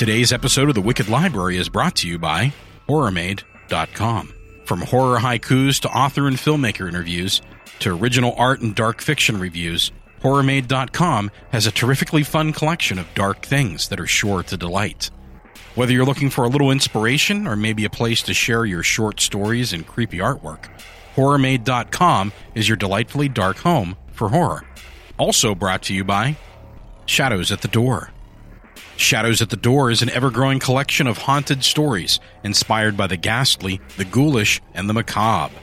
Today's episode of The Wicked Library is brought to you by HorrorMade.com. From horror haikus to author and filmmaker interviews to original art and dark fiction reviews, HorrorMade.com has a terrifically fun collection of dark things that are sure to delight. Whether you're looking for a little inspiration or maybe a place to share your short stories and creepy artwork, HorrorMade.com is your delightfully dark home for horror. Also brought to you by Shadows at the Door. Shadows at the Door is an ever growing collection of haunted stories inspired by the ghastly, the ghoulish, and the macabre.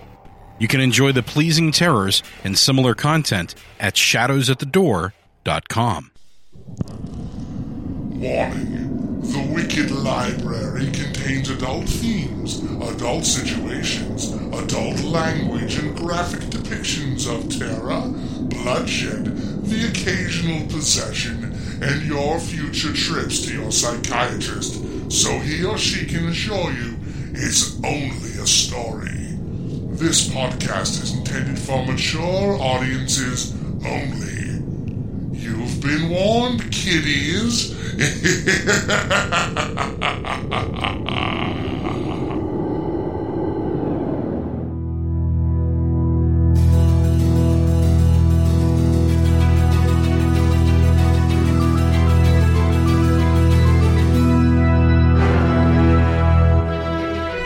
You can enjoy the pleasing terrors and similar content at shadowsatthedoor.com. Warning. The Wicked Library contains adult themes, adult situations, adult language, and graphic depictions of terror, bloodshed, the occasional possession, and your future trips to your psychiatrist so he or she can assure you it's only a story. This podcast is intended for mature audiences only. You've been warned, kiddies.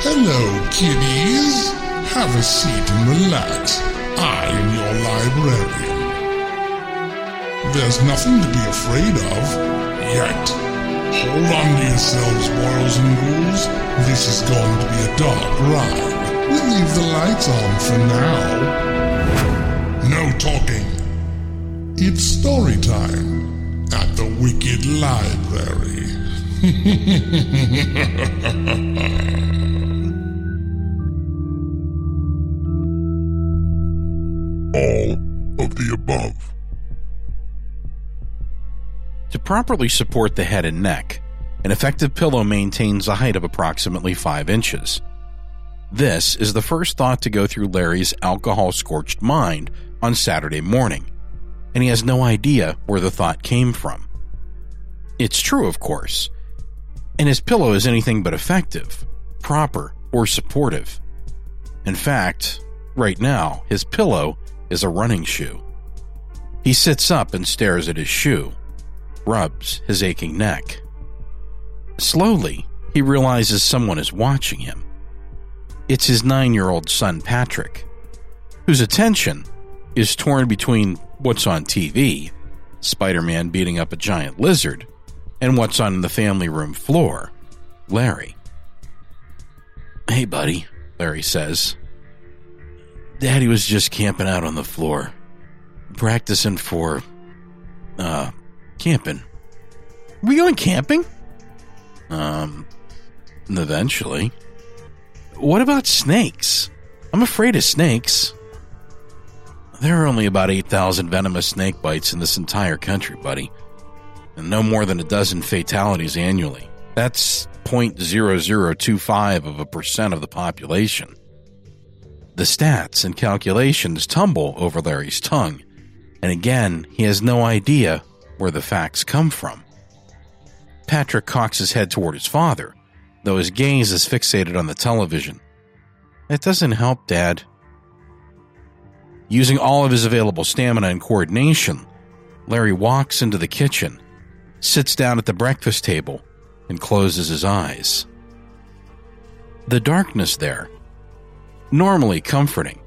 Hello, kiddies. Have a seat and relax. I am your librarian. There's nothing to be afraid of yet. Hold on to yourselves, boils and ghouls. This is going to be a dark ride. We'll leave the lights on for now. No talking. It's story time at the Wicked Library. properly support the head and neck, an effective pillow maintains a height of approximately 5 inches. This is the first thought to go through Larry's alcohol scorched mind on Saturday morning, and he has no idea where the thought came from. It's true, of course, and his pillow is anything but effective, proper, or supportive. In fact, right now, his pillow is a running shoe. He sits up and stares at his shoe, rubs his aching neck. Slowly, he realizes someone is watching him. It's his nine year old son, Patrick, whose attention is torn between what's on TV, Spider Man beating up a giant lizard, and what's on the family room floor, Larry. Hey, buddy, Larry says. Daddy was just camping out on the floor, practicing for, uh, camping. We going camping? Um, eventually. What about snakes? I'm afraid of snakes. There are only about 8,000 venomous snake bites in this entire country, buddy. And no more than a dozen fatalities annually. That's 0.0025 of a percent of the population. The stats and calculations tumble over Larry's tongue, and again, he has no idea where the facts come from. Patrick cocks his head toward his father, though his gaze is fixated on the television. It doesn't help, Dad. Using all of his available stamina and coordination, Larry walks into the kitchen, sits down at the breakfast table, and closes his eyes. The darkness there, normally comforting,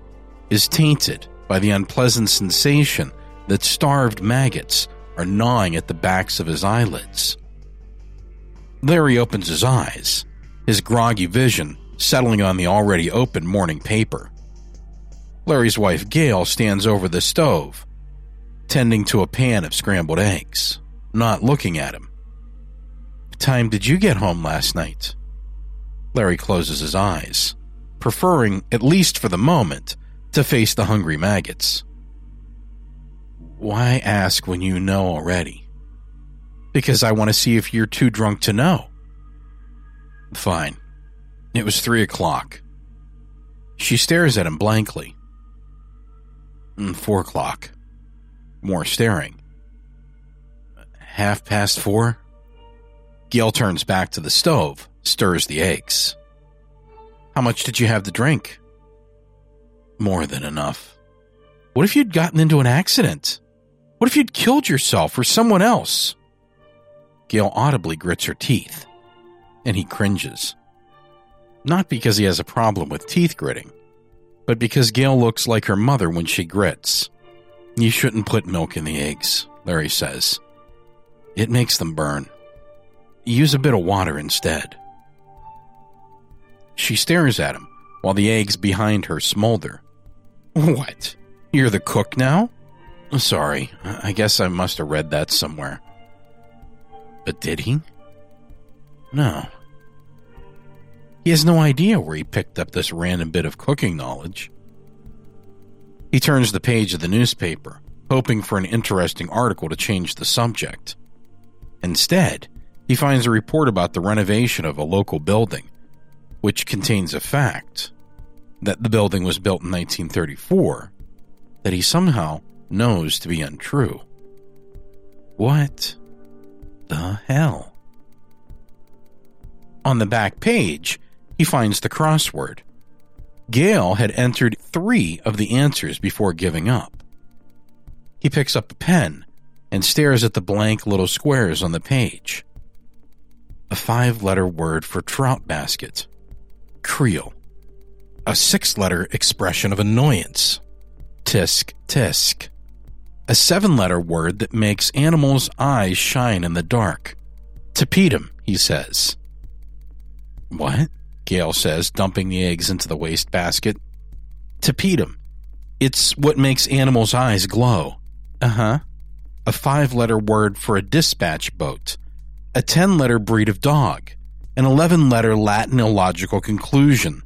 is tainted by the unpleasant sensation that starved maggots are gnawing at the backs of his eyelids. Larry opens his eyes, his groggy vision settling on the already open morning paper. Larry's wife Gail stands over the stove, tending to a pan of scrambled eggs, not looking at him. What Time did you get home last night? Larry closes his eyes, preferring, at least for the moment, to face the hungry maggots. Why ask when you know already? Because I want to see if you're too drunk to know. Fine. It was three o'clock. She stares at him blankly. Mm, Four o'clock. More staring. Half past four? Gail turns back to the stove, stirs the eggs. How much did you have to drink? More than enough. What if you'd gotten into an accident? What if you'd killed yourself or someone else? Gail audibly grits her teeth, and he cringes. Not because he has a problem with teeth gritting, but because Gail looks like her mother when she grits. You shouldn't put milk in the eggs, Larry says. It makes them burn. Use a bit of water instead. She stares at him while the eggs behind her smolder. What? You're the cook now? Sorry, I guess I must have read that somewhere. But did he? No. He has no idea where he picked up this random bit of cooking knowledge. He turns the page of the newspaper, hoping for an interesting article to change the subject. Instead, he finds a report about the renovation of a local building, which contains a fact that the building was built in 1934 that he somehow knows to be untrue. What the hell? On the back page, he finds the crossword. Gail had entered three of the answers before giving up. He picks up a pen and stares at the blank little squares on the page. A five letter word for trout basket. Creel. A six letter expression of annoyance. Tisk, tisk. A seven letter word that makes animals' eyes shine in the dark. Tapetum, he says. What? Gail says, dumping the eggs into the wastebasket. Tapetum. It's what makes animals' eyes glow. Uh huh. A five letter word for a dispatch boat. A ten letter breed of dog. An eleven letter Latin illogical conclusion.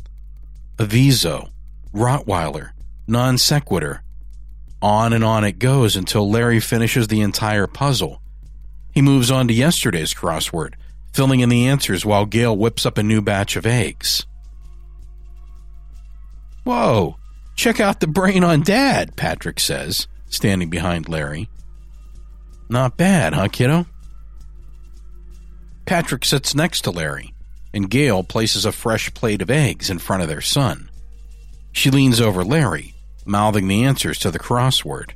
Aviso. Rottweiler. Non sequitur. On and on it goes until Larry finishes the entire puzzle. He moves on to yesterday's crossword, filling in the answers while Gail whips up a new batch of eggs. Whoa, check out the brain on Dad, Patrick says, standing behind Larry. Not bad, huh, kiddo? Patrick sits next to Larry, and Gail places a fresh plate of eggs in front of their son. She leans over Larry, mouthing the answers to the crossword.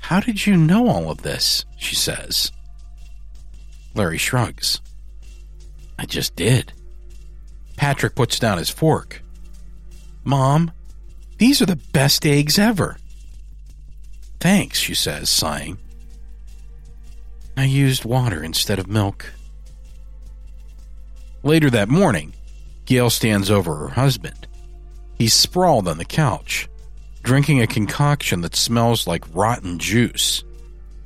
How did you know all of this? she says. Larry shrugs. I just did. Patrick puts down his fork. Mom, these are the best eggs ever. Thanks, she says, sighing. I used water instead of milk. Later that morning, Gail stands over her husband. He's sprawled on the couch, drinking a concoction that smells like rotten juice.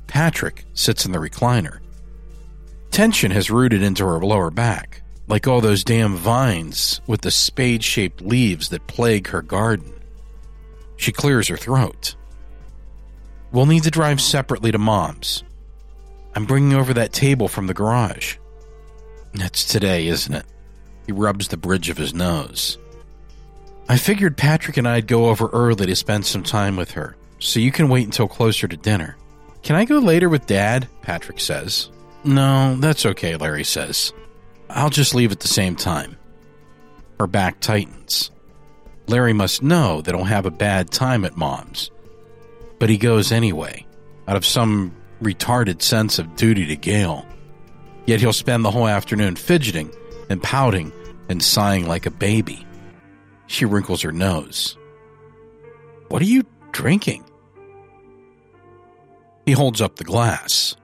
Patrick sits in the recliner. Tension has rooted into her lower back, like all those damn vines with the spade shaped leaves that plague her garden. She clears her throat. We'll need to drive separately to Mom's. I'm bringing over that table from the garage. That's today, isn't it? He rubs the bridge of his nose. I figured Patrick and I'd go over early to spend some time with her, so you can wait until closer to dinner. Can I go later with Dad? Patrick says. No, that's okay, Larry says. I'll just leave at the same time. Her back tightens. Larry must know that he'll have a bad time at Mom's. But he goes anyway, out of some retarded sense of duty to Gail. Yet he'll spend the whole afternoon fidgeting and pouting and sighing like a baby. She wrinkles her nose. What are you drinking? He holds up the glass.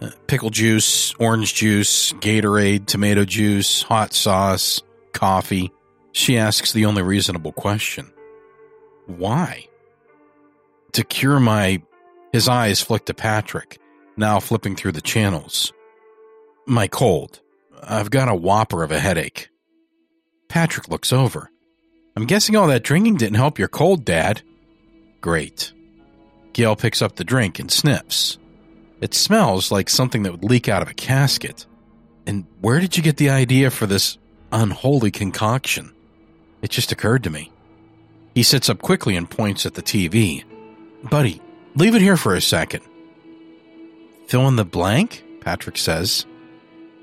Uh, pickle juice, orange juice, Gatorade, tomato juice, hot sauce, coffee. She asks the only reasonable question Why? To cure my. His eyes flick to Patrick, now flipping through the channels. My cold. I've got a whopper of a headache. Patrick looks over. I'm guessing all that drinking didn't help your cold, Dad. Great. Gail picks up the drink and sniffs. It smells like something that would leak out of a casket. And where did you get the idea for this unholy concoction? It just occurred to me. He sits up quickly and points at the TV. Buddy, leave it here for a second. Fill in the blank? Patrick says.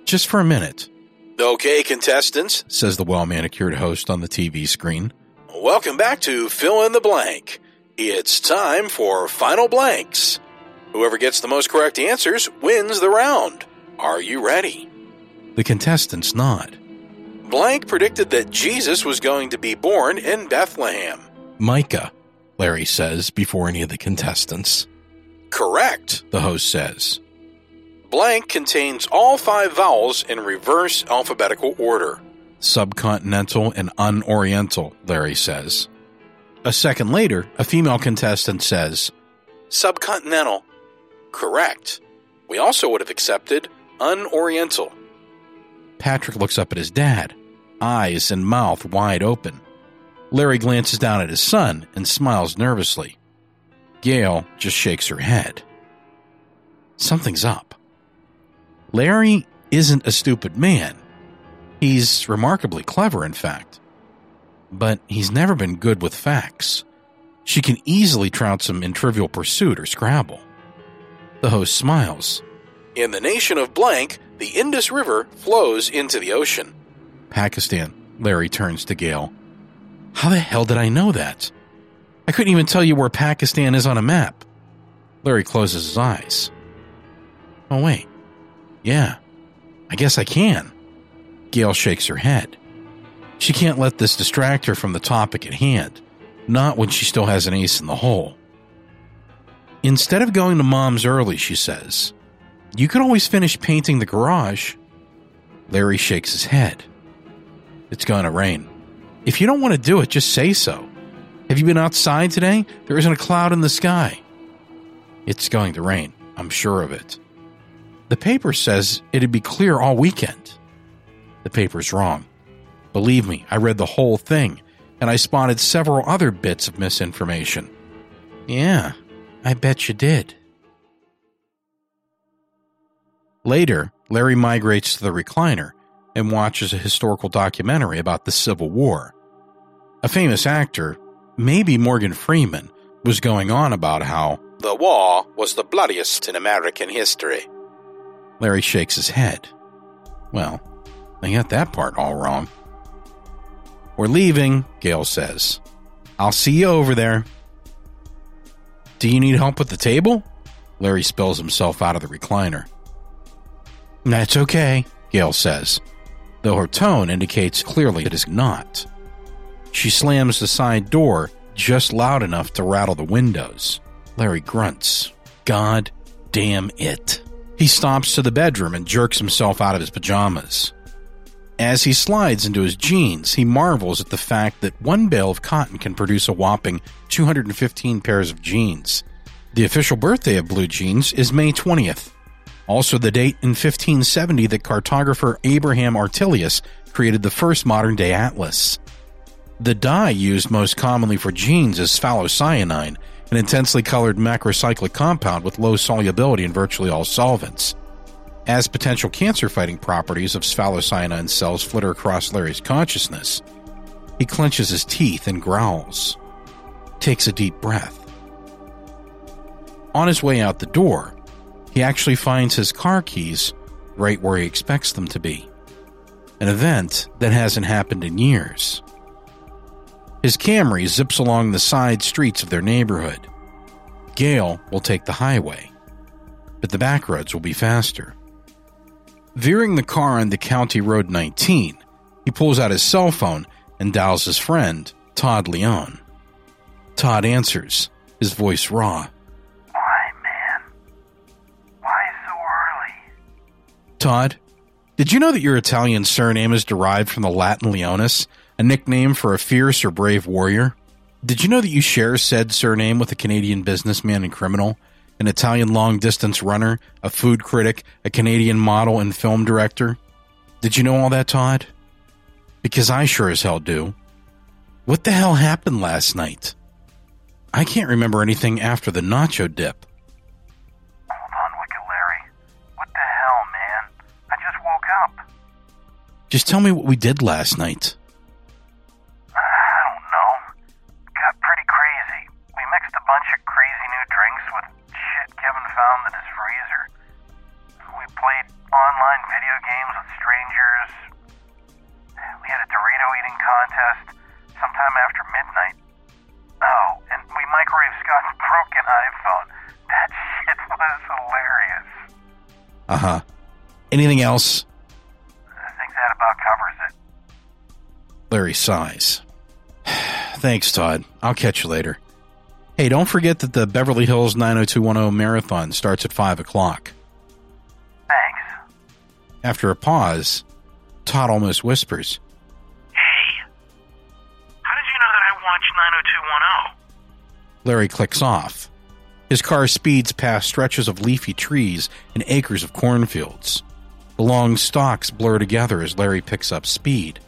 just for a minute. Okay, contestants, says the well manicured host on the TV screen. Welcome back to Fill in the Blank. It's time for Final Blanks. Whoever gets the most correct answers wins the round. Are you ready? The contestants nod. Blank predicted that Jesus was going to be born in Bethlehem. Micah, Larry says before any of the contestants. Correct, the host says. Blank contains all five vowels in reverse alphabetical order. Subcontinental and unoriental, Larry says. A second later, a female contestant says, Subcontinental. Correct. We also would have accepted unoriental. Patrick looks up at his dad, eyes and mouth wide open. Larry glances down at his son and smiles nervously. Gail just shakes her head. Something's up. Larry isn't a stupid man. He's remarkably clever, in fact. But he's never been good with facts. She can easily trounce him in trivial pursuit or Scrabble. The host smiles. In the nation of blank, the Indus River flows into the ocean. Pakistan, Larry turns to Gail. How the hell did I know that? I couldn't even tell you where Pakistan is on a map. Larry closes his eyes. Oh, wait. Yeah, I guess I can. Gail shakes her head. She can't let this distract her from the topic at hand, not when she still has an ace in the hole. Instead of going to mom's early, she says, you could always finish painting the garage. Larry shakes his head. It's going to rain. If you don't want to do it, just say so. Have you been outside today? There isn't a cloud in the sky. It's going to rain. I'm sure of it. The paper says it'd be clear all weekend. The paper's wrong. Believe me, I read the whole thing, and I spotted several other bits of misinformation. Yeah, I bet you did. Later, Larry migrates to the recliner and watches a historical documentary about the Civil War. A famous actor, maybe Morgan Freeman, was going on about how the war was the bloodiest in American history. Larry shakes his head. Well, they got that part all wrong. We're leaving, Gail says. I'll see you over there. Do you need help with the table? Larry spills himself out of the recliner. That's okay, Gail says, though her tone indicates clearly it is not. She slams the side door just loud enough to rattle the windows. Larry grunts. God damn it. He stomps to the bedroom and jerks himself out of his pajamas. As he slides into his jeans, he marvels at the fact that one bale of cotton can produce a whopping 215 pairs of jeans. The official birthday of blue jeans is May 20th, also the date in 1570 that cartographer Abraham Ortelius created the first modern day atlas. The dye used most commonly for jeans is phthalocyanine, an intensely colored macrocyclic compound with low solubility in virtually all solvents. As potential cancer fighting properties of phthalocyanine cells flitter across Larry's consciousness, he clenches his teeth and growls, takes a deep breath. On his way out the door, he actually finds his car keys right where he expects them to be. An event that hasn't happened in years. His Camry zips along the side streets of their neighborhood. Gail will take the highway, but the back roads will be faster. Veering the car onto County Road 19, he pulls out his cell phone and dials his friend, Todd Leone. Todd answers, his voice raw. Why, man? Why so early? Todd, did you know that your Italian surname is derived from the Latin Leonis, a nickname for a fierce or brave warrior? Did you know that you share said surname with a Canadian businessman and criminal, an Italian long distance runner, a food critic, a Canadian model and film director? Did you know all that, Todd? Because I sure as hell do. What the hell happened last night? I can't remember anything after the nacho dip. Just tell me what we did last night. I don't know. Got pretty crazy. We mixed a bunch of crazy new drinks with shit Kevin found in his freezer. We played online video games with strangers. We had a Dorito eating contest sometime after midnight. Oh, and we microwaved Scott's broken iPhone. That shit was hilarious. Uh huh. Anything else? I think that about covers it. Larry sighs. Thanks, Todd. I'll catch you later. Hey, don't forget that the Beverly Hills 90210 marathon starts at 5 o'clock. Thanks. After a pause, Todd almost whispers, Hey, how did you know that I watched 90210? Larry clicks off. His car speeds past stretches of leafy trees and acres of cornfields. The long stalks blur together as Larry picks up speed.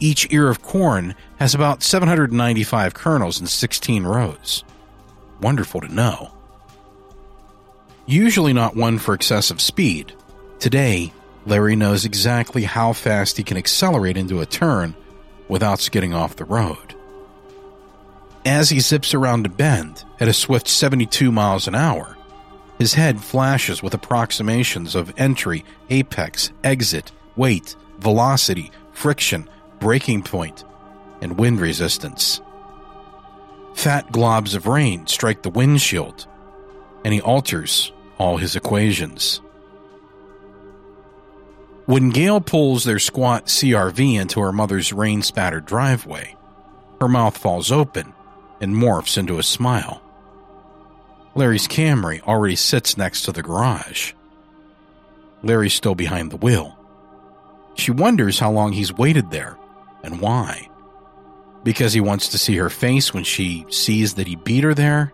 Each ear of corn has about 795 kernels in 16 rows. Wonderful to know. Usually not one for excessive speed, today, Larry knows exactly how fast he can accelerate into a turn without skidding off the road. As he zips around a bend at a swift 72 miles an hour, his head flashes with approximations of entry, apex, exit, weight, velocity, friction, breaking point, and wind resistance. Fat globs of rain strike the windshield, and he alters all his equations. When Gail pulls their squat CRV into her mother's rain spattered driveway, her mouth falls open and morphs into a smile. Larry's Camry already sits next to the garage. Larry's still behind the wheel. She wonders how long he's waited there and why. Because he wants to see her face when she sees that he beat her there,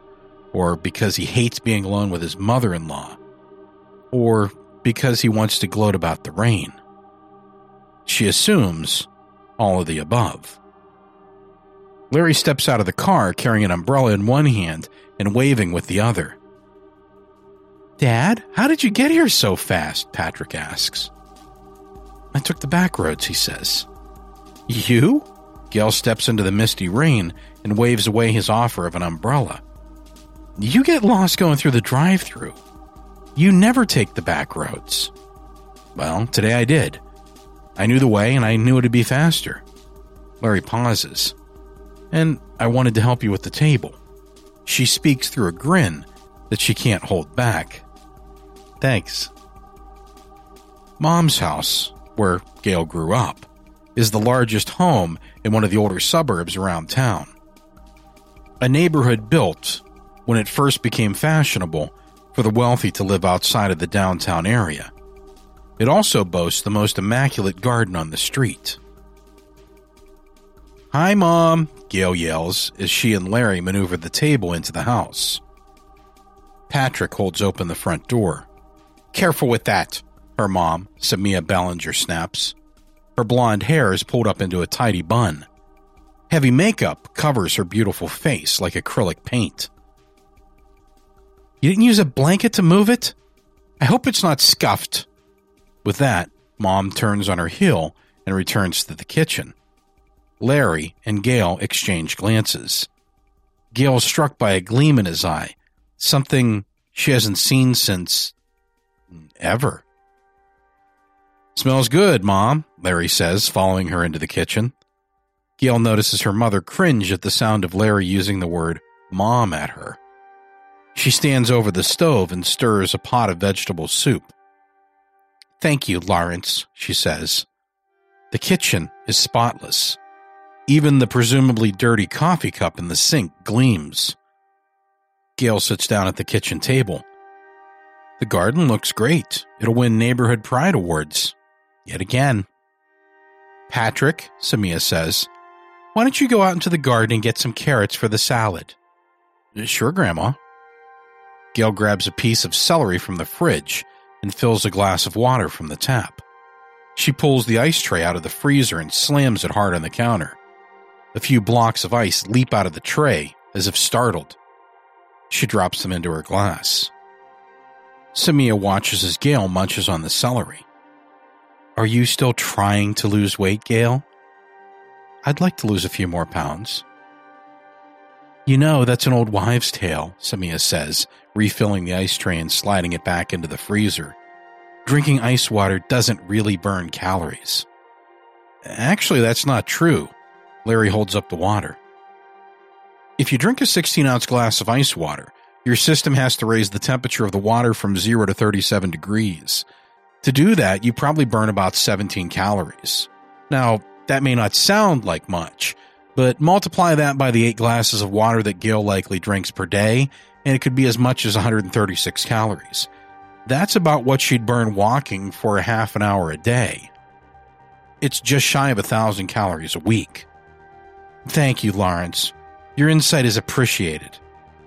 or because he hates being alone with his mother in law, or because he wants to gloat about the rain. She assumes all of the above. Larry steps out of the car carrying an umbrella in one hand and waving with the other. Dad, how did you get here so fast? Patrick asks. I took the back roads, he says. You? Gail steps into the misty rain and waves away his offer of an umbrella. You get lost going through the drive through. You never take the back roads. Well, today I did. I knew the way and I knew it'd be faster. Larry pauses. And I wanted to help you with the table. She speaks through a grin that she can't hold back. Thanks. Mom's house, where Gail grew up, is the largest home in one of the older suburbs around town. A neighborhood built when it first became fashionable for the wealthy to live outside of the downtown area. It also boasts the most immaculate garden on the street. Hi, Mom, Gail yells as she and Larry maneuver the table into the house. Patrick holds open the front door. Careful with that, her mom, Samia Ballinger, snaps. Her blonde hair is pulled up into a tidy bun. Heavy makeup covers her beautiful face like acrylic paint. You didn't use a blanket to move it? I hope it's not scuffed. With that, Mom turns on her heel and returns to the kitchen. Larry and Gail exchange glances. Gail is struck by a gleam in his eye, something she hasn't seen since ever. Smells good, Mom, Larry says, following her into the kitchen. Gail notices her mother cringe at the sound of Larry using the word mom at her. She stands over the stove and stirs a pot of vegetable soup. Thank you, Lawrence, she says. The kitchen is spotless. Even the presumably dirty coffee cup in the sink gleams. Gail sits down at the kitchen table. The garden looks great. It'll win neighborhood pride awards. Yet again. Patrick, Samia says, why don't you go out into the garden and get some carrots for the salad? Sure, Grandma. Gail grabs a piece of celery from the fridge and fills a glass of water from the tap. She pulls the ice tray out of the freezer and slams it hard on the counter. A few blocks of ice leap out of the tray as if startled. She drops them into her glass. Samia watches as Gail munches on the celery. Are you still trying to lose weight, Gail? I'd like to lose a few more pounds. You know, that's an old wives' tale, Samia says, refilling the ice tray and sliding it back into the freezer. Drinking ice water doesn't really burn calories. Actually, that's not true. Larry holds up the water. If you drink a 16 ounce glass of ice water, Your system has to raise the temperature of the water from 0 to 37 degrees. To do that, you probably burn about 17 calories. Now, that may not sound like much, but multiply that by the 8 glasses of water that Gail likely drinks per day, and it could be as much as 136 calories. That's about what she'd burn walking for a half an hour a day. It's just shy of a thousand calories a week. Thank you, Lawrence. Your insight is appreciated.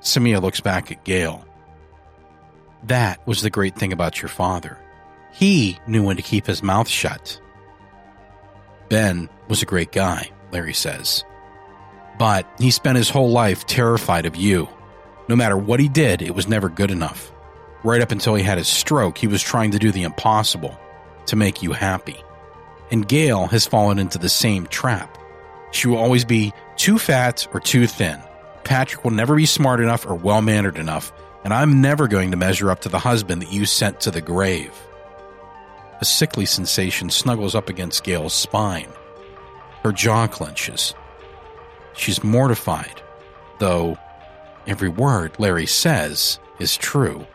Samia looks back at Gail. That was the great thing about your father. He knew when to keep his mouth shut. Ben was a great guy, Larry says. But he spent his whole life terrified of you. No matter what he did, it was never good enough. Right up until he had his stroke, he was trying to do the impossible to make you happy. And Gail has fallen into the same trap. She will always be too fat or too thin. Patrick will never be smart enough or well mannered enough, and I'm never going to measure up to the husband that you sent to the grave. A sickly sensation snuggles up against Gail's spine. Her jaw clenches. She's mortified, though every word Larry says is true.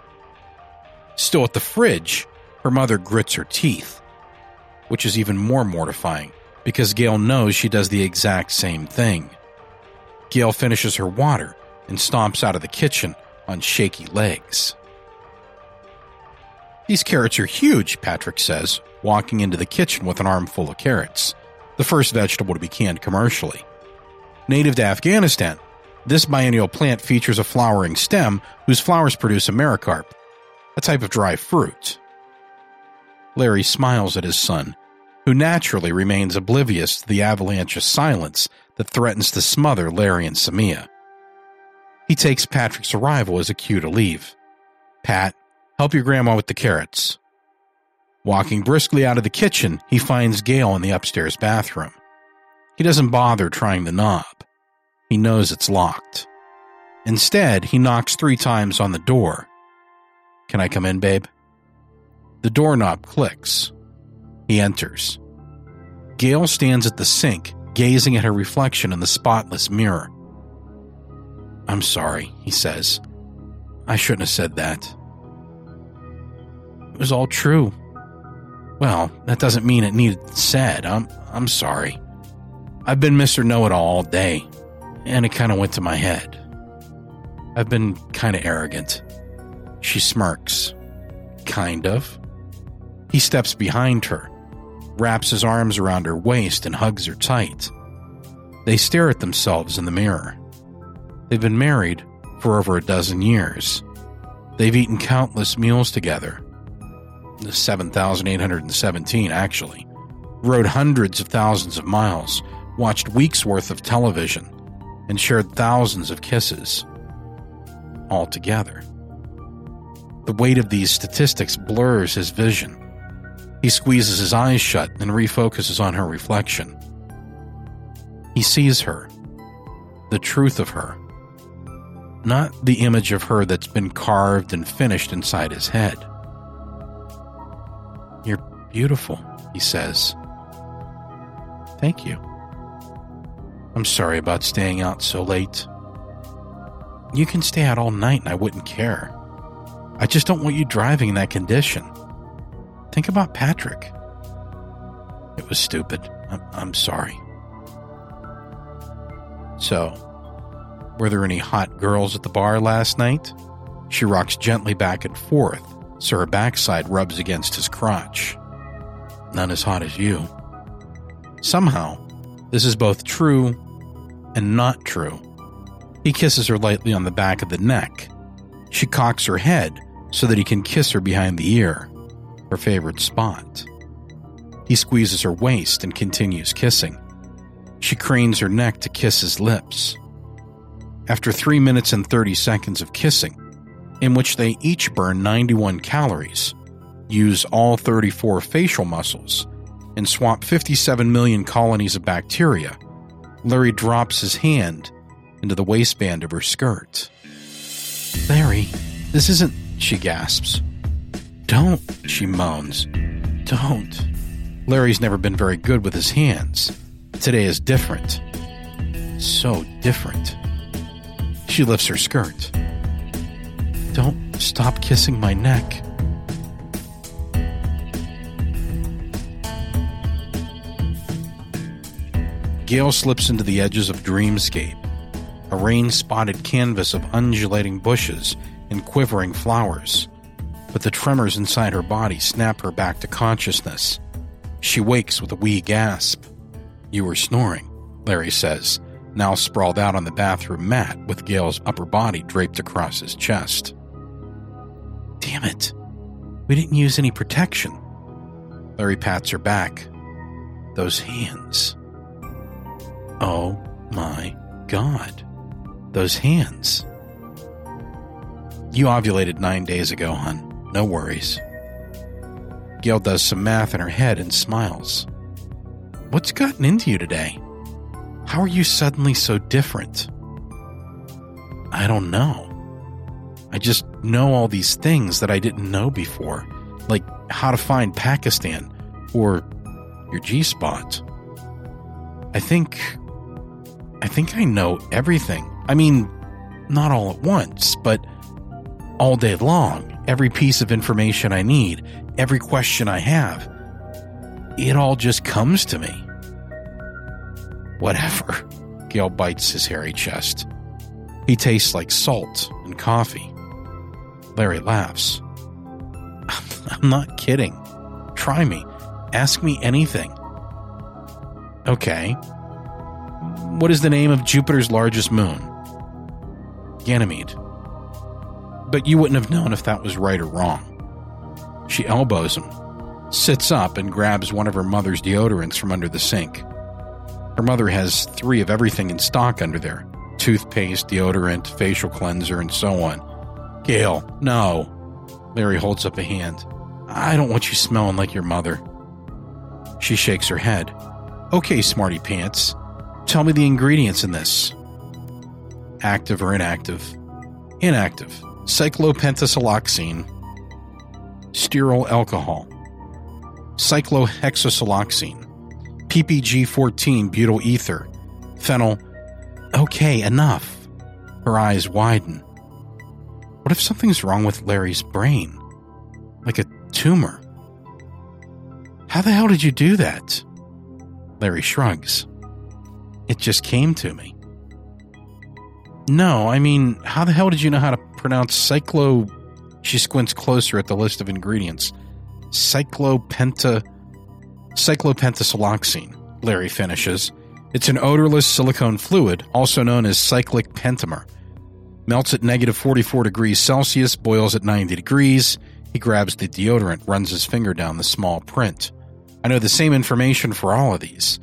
Still at the fridge, her mother grits her teeth, which is even more mortifying because Gail knows she does the exact same thing. Gail finishes her water and stomps out of the kitchen on shaky legs. These carrots are huge, Patrick says, walking into the kitchen with an armful of carrots, the first vegetable to be canned commercially. Native to Afghanistan, this biennial plant features a flowering stem whose flowers produce a mericarp, a type of dry fruit. Larry smiles at his son who naturally remains oblivious to the avalanche of silence that threatens to smother Larry and Samia. He takes Patrick's arrival as a cue to leave. Pat, help your grandma with the carrots. Walking briskly out of the kitchen, he finds Gail in the upstairs bathroom. He doesn't bother trying the knob. He knows it's locked. Instead, he knocks three times on the door. Can I come in, babe? The doorknob clicks. He enters. Gail stands at the sink, gazing at her reflection in the spotless mirror. I'm sorry, he says. I shouldn't have said that. It was all true. Well, that doesn't mean it needed said. I'm I'm sorry. I've been Mr. Know It All all day, and it kind of went to my head. I've been kind of arrogant. She smirks. Kind of. He steps behind her, wraps his arms around her waist and hugs her tight. They stare at themselves in the mirror. They've been married for over a dozen years. They've eaten countless meals together. 7,817, actually. Rode hundreds of thousands of miles, watched weeks worth of television, and shared thousands of kisses. All together. The weight of these statistics blurs his vision. He squeezes his eyes shut and refocuses on her reflection. He sees her, the truth of her, not the image of her that's been carved and finished inside his head. You're beautiful, he says. Thank you. I'm sorry about staying out so late. You can stay out all night and I wouldn't care. I just don't want you driving in that condition. Think about Patrick. It was stupid. I'm, I'm sorry. So, were there any hot girls at the bar last night? She rocks gently back and forth, so her backside rubs against his crotch. None as hot as you. Somehow, this is both true and not true. He kisses her lightly on the back of the neck. She cocks her head so that he can kiss her behind the ear her favorite spot. He squeezes her waist and continues kissing. She cranes her neck to kiss his lips. After 3 minutes and 30 seconds of kissing, in which they each burn 91 calories, use all 34 facial muscles, and swap 57 million colonies of bacteria, Larry drops his hand into the waistband of her skirt. Larry, this isn't, she gasps. Don't, she moans. Don't. Larry's never been very good with his hands. Today is different. So different. She lifts her skirt. Don't stop kissing my neck. Gail slips into the edges of dreamscape, a rain spotted canvas of undulating bushes and quivering flowers. But the tremors inside her body snap her back to consciousness. She wakes with a wee gasp. You were snoring, Larry says, now sprawled out on the bathroom mat with Gail's upper body draped across his chest. Damn it. We didn't use any protection. Larry pats her back. Those hands. Oh my god. Those hands. You ovulated nine days ago, hon. No worries. Gail does some math in her head and smiles. What's gotten into you today? How are you suddenly so different? I don't know. I just know all these things that I didn't know before, like how to find Pakistan or your G spot. I think. I think I know everything. I mean, not all at once, but all day long. Every piece of information I need, every question I have, it all just comes to me. Whatever. Gail bites his hairy chest. He tastes like salt and coffee. Larry laughs. I'm not kidding. Try me. Ask me anything. Okay. What is the name of Jupiter's largest moon? Ganymede. But you wouldn't have known if that was right or wrong. She elbows him, sits up, and grabs one of her mother's deodorants from under the sink. Her mother has three of everything in stock under there toothpaste, deodorant, facial cleanser, and so on. Gail, no. Larry holds up a hand. I don't want you smelling like your mother. She shakes her head. Okay, smarty pants. Tell me the ingredients in this. Active or inactive? Inactive. Cyclopentasiloxane. Stearyl alcohol. Cyclohexasiloxane. PPG 14 butyl ether. Phenyl. Okay, enough. Her eyes widen. What if something's wrong with Larry's brain? Like a tumor? How the hell did you do that? Larry shrugs. It just came to me. No, I mean, how the hell did you know how to pronounce cyclo? She squints closer at the list of ingredients. Cyclopenta. Cyclopentasiloxane, Larry finishes. It's an odorless silicone fluid, also known as cyclic pentamer melts at negative 44 degrees Celsius, boils at 90 degrees. He grabs the deodorant, runs his finger down the small print. I know the same information for all of these,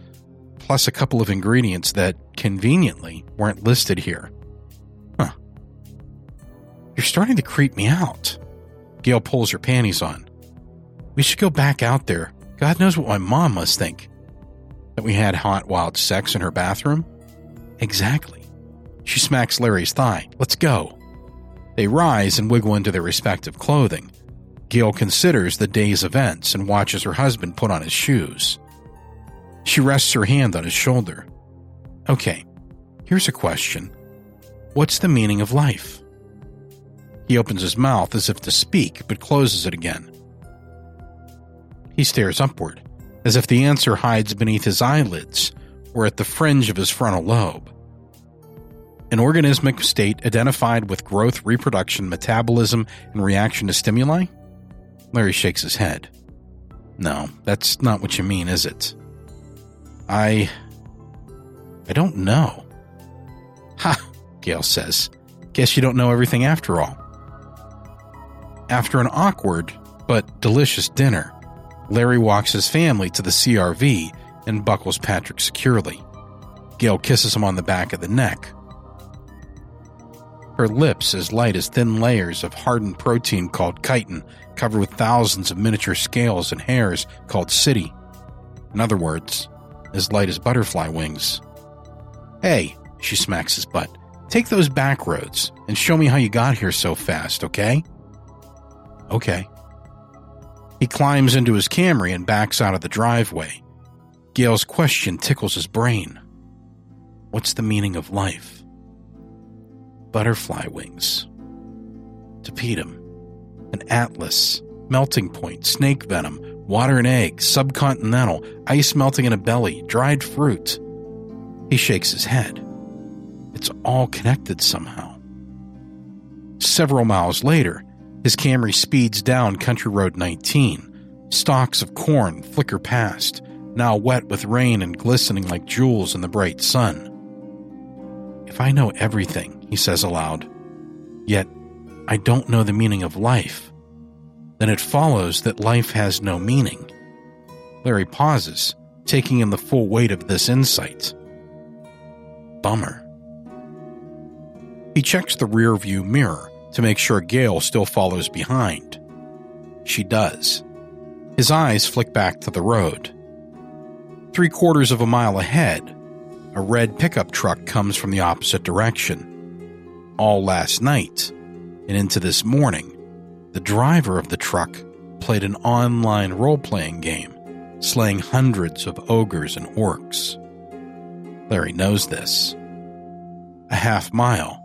plus a couple of ingredients that, conveniently, weren't listed here. You're starting to creep me out. Gail pulls her panties on. We should go back out there. God knows what my mom must think. That we had hot, wild sex in her bathroom? Exactly. She smacks Larry's thigh. Let's go. They rise and wiggle into their respective clothing. Gail considers the day's events and watches her husband put on his shoes. She rests her hand on his shoulder. Okay, here's a question What's the meaning of life? He opens his mouth as if to speak, but closes it again. He stares upward, as if the answer hides beneath his eyelids or at the fringe of his frontal lobe an organismic state identified with growth, reproduction, metabolism, and reaction to stimuli? Larry shakes his head. No, that's not what you mean, is it? I. I don't know. Ha, Gail says. Guess you don't know everything after all. After an awkward but delicious dinner, Larry walks his family to the CRV and buckles Patrick securely. Gail kisses him on the back of the neck, her lips as light as thin layers of hardened protein called chitin, covered with thousands of miniature scales and hairs called setae. In other words, as light as butterfly wings. Hey, she smacks his butt, take those back roads and show me how you got here so fast, okay? Okay. He climbs into his Camry and backs out of the driveway. Gail's question tickles his brain. What's the meaning of life? butterfly wings. To An Atlas, Melting Point, Snake Venom, Water and Egg, Subcontinental, Ice Melting in a Belly, Dried Fruit. He shakes his head. It's all connected somehow. Several miles later, his Camry speeds down Country Road 19. Stalks of corn flicker past, now wet with rain and glistening like jewels in the bright sun. If I know everything, he says aloud, yet I don't know the meaning of life, then it follows that life has no meaning. Larry pauses, taking in the full weight of this insight. Bummer. He checks the rear view mirror to make sure Gail still follows behind. She does. His eyes flick back to the road. Three quarters of a mile ahead, a red pickup truck comes from the opposite direction. All last night and into this morning, the driver of the truck played an online role playing game, slaying hundreds of ogres and orcs. Larry knows this. A half mile.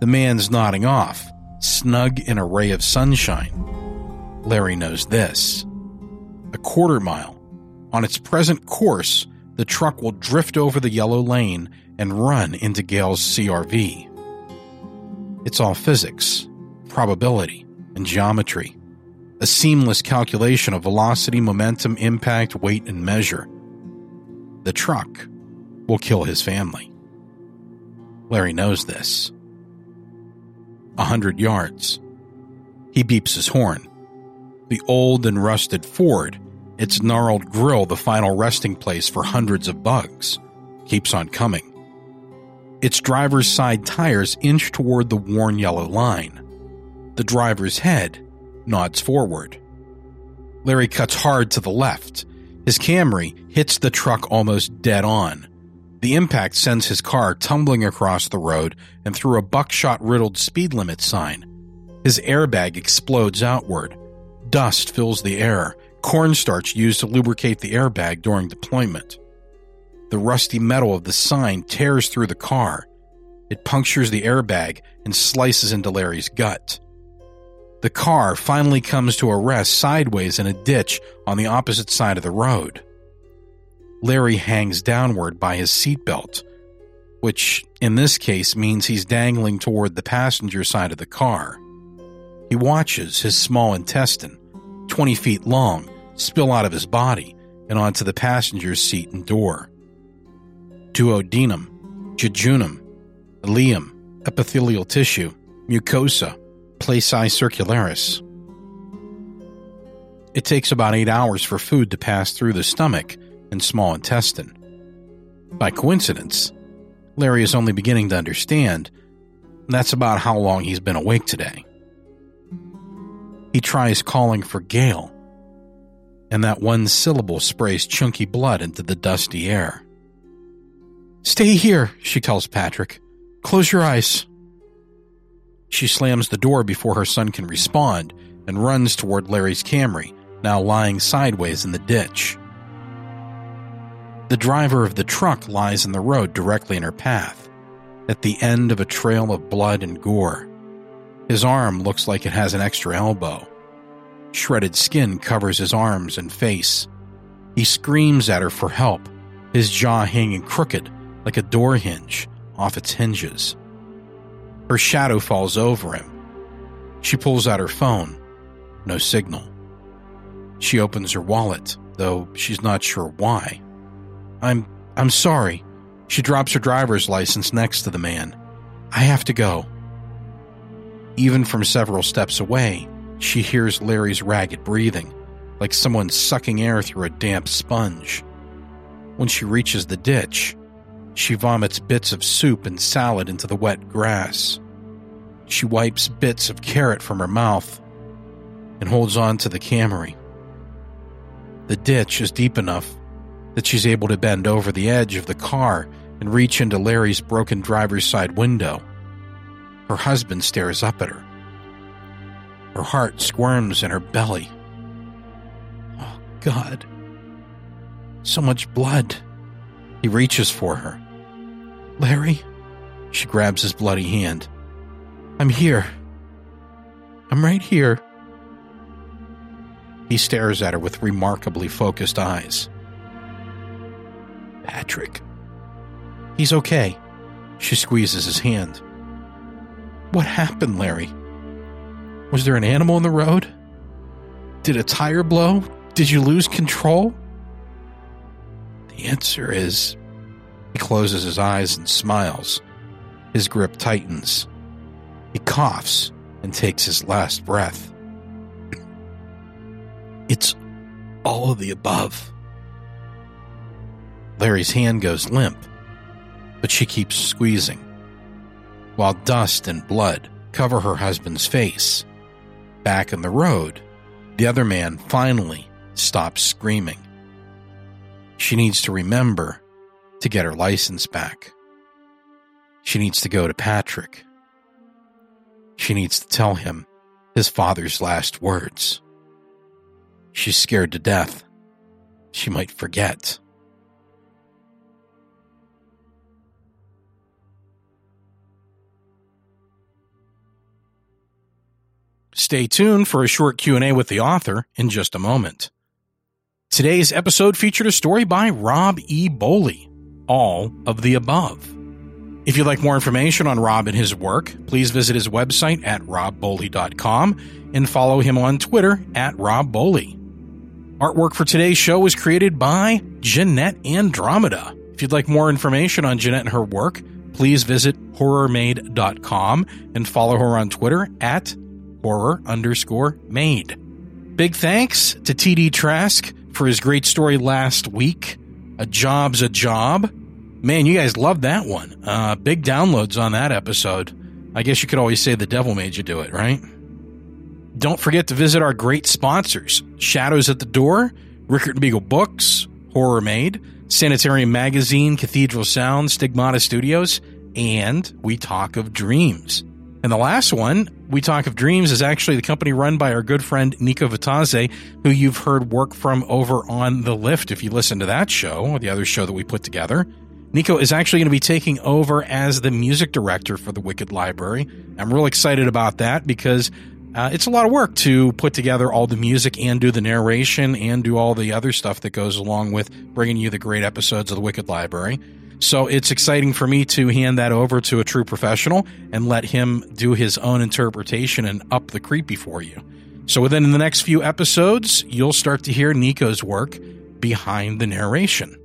The man's nodding off, snug in a ray of sunshine. Larry knows this. A quarter mile. On its present course, the truck will drift over the yellow lane and run into Gail's CRV. It's all physics, probability, and geometry. A seamless calculation of velocity, momentum, impact, weight, and measure. The truck will kill his family. Larry knows this. A hundred yards. He beeps his horn. The old and rusted Ford, its gnarled grill the final resting place for hundreds of bugs, keeps on coming. Its driver's side tires inch toward the worn yellow line. The driver's head nods forward. Larry cuts hard to the left. His Camry hits the truck almost dead on. The impact sends his car tumbling across the road and through a buckshot riddled speed limit sign. His airbag explodes outward. Dust fills the air, cornstarch used to lubricate the airbag during deployment. The rusty metal of the sign tears through the car. It punctures the airbag and slices into Larry's gut. The car finally comes to a rest sideways in a ditch on the opposite side of the road. Larry hangs downward by his seatbelt, which in this case means he's dangling toward the passenger side of the car. He watches his small intestine, 20 feet long, spill out of his body and onto the passenger's seat and door. Duodenum, jejunum, ileum, epithelial tissue, mucosa, plicae circulares. It takes about eight hours for food to pass through the stomach and small intestine. By coincidence, Larry is only beginning to understand that's about how long he's been awake today. He tries calling for Gail, and that one syllable sprays chunky blood into the dusty air. Stay here, she tells Patrick. Close your eyes. She slams the door before her son can respond and runs toward Larry's Camry, now lying sideways in the ditch. The driver of the truck lies in the road directly in her path, at the end of a trail of blood and gore. His arm looks like it has an extra elbow. Shredded skin covers his arms and face. He screams at her for help, his jaw hanging crooked like a door hinge off its hinges. Her shadow falls over him. She pulls out her phone. No signal. She opens her wallet, though she's not sure why. I'm I'm sorry. She drops her driver's license next to the man. I have to go. Even from several steps away, she hears Larry's ragged breathing, like someone sucking air through a damp sponge. When she reaches the ditch, she vomits bits of soup and salad into the wet grass. She wipes bits of carrot from her mouth and holds on to the Camry. The ditch is deep enough that she's able to bend over the edge of the car and reach into Larry's broken driver's side window. Her husband stares up at her. Her heart squirms in her belly. Oh, God. So much blood. He reaches for her. Larry? She grabs his bloody hand. I'm here. I'm right here. He stares at her with remarkably focused eyes. Patrick. He's okay. She squeezes his hand. What happened, Larry? Was there an animal in the road? Did a tire blow? Did you lose control? The answer is he closes his eyes and smiles. His grip tightens. He coughs and takes his last breath. It's all of the above. Larry's hand goes limp, but she keeps squeezing, while dust and blood cover her husband's face. Back in the road, the other man finally stops screaming. She needs to remember to get her license back. She needs to go to Patrick. She needs to tell him his father's last words. She's scared to death. She might forget. Stay tuned for a short Q&A with the author in just a moment. Today's episode featured a story by Rob E. Boley, All of the Above. If you'd like more information on Rob and his work, please visit his website at robboley.com and follow him on Twitter at robboley. Artwork for today's show was created by Jeanette Andromeda. If you'd like more information on Jeanette and her work, please visit horrormade.com and follow her on Twitter at horror underscore made. Big thanks to TD Trask for his great story last week. A job's a job. Man, you guys loved that one. Uh, big downloads on that episode. I guess you could always say the devil made you do it, right? Don't forget to visit our great sponsors Shadows at the Door, Rickert and Beagle Books, Horror Made, Sanitarium Magazine, Cathedral Sound, Stigmata Studios, and We Talk of Dreams. And the last one, We Talk of Dreams, is actually the company run by our good friend Nico Vitaze, who you've heard work from over on The Lift if you listen to that show or the other show that we put together. Nico is actually going to be taking over as the music director for the Wicked Library. I'm real excited about that because uh, it's a lot of work to put together all the music and do the narration and do all the other stuff that goes along with bringing you the great episodes of the Wicked Library. So it's exciting for me to hand that over to a true professional and let him do his own interpretation and up the creepy for you. So within the next few episodes, you'll start to hear Nico's work behind the narration.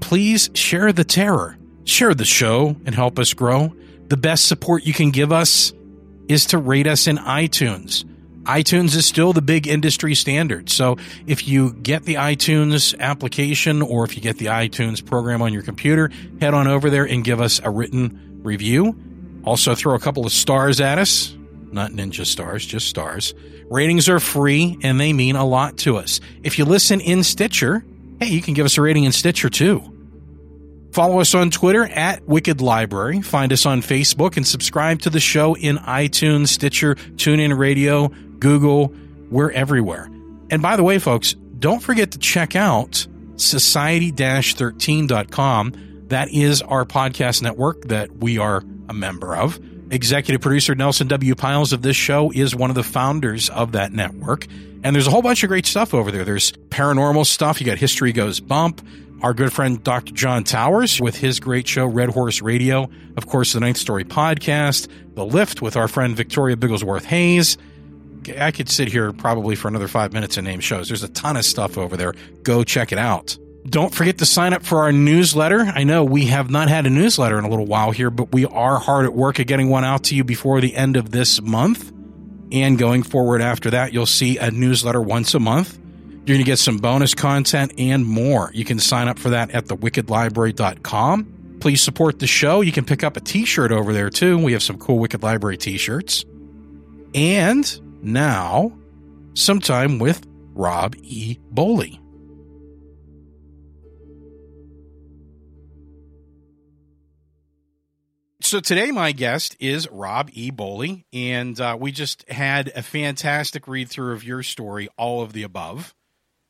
Please share the terror, share the show, and help us grow. The best support you can give us is to rate us in iTunes iTunes is still the big industry standard. So if you get the iTunes application or if you get the iTunes program on your computer, head on over there and give us a written review. Also, throw a couple of stars at us. Not ninja stars, just stars. Ratings are free and they mean a lot to us. If you listen in Stitcher, hey, you can give us a rating in Stitcher too. Follow us on Twitter at Wicked Library. Find us on Facebook and subscribe to the show in iTunes, Stitcher, TuneIn Radio, Google, we're everywhere. And by the way, folks, don't forget to check out society 13.com. That is our podcast network that we are a member of. Executive producer Nelson W. Pyles of this show is one of the founders of that network. And there's a whole bunch of great stuff over there. There's paranormal stuff. You got History Goes Bump. Our good friend Dr. John Towers with his great show, Red Horse Radio. Of course, the Ninth Story podcast. The Lift with our friend Victoria Bigglesworth Hayes. I could sit here probably for another five minutes and name shows. There's a ton of stuff over there. Go check it out. Don't forget to sign up for our newsletter. I know we have not had a newsletter in a little while here, but we are hard at work at getting one out to you before the end of this month. And going forward after that, you'll see a newsletter once a month. You're going to get some bonus content and more. You can sign up for that at thewickedlibrary.com. Please support the show. You can pick up a t shirt over there too. We have some cool Wicked Library t shirts. And now, sometime with Rob E. Boley. So today, my guest is Rob E. Boley, and uh, we just had a fantastic read through of your story, All of the Above.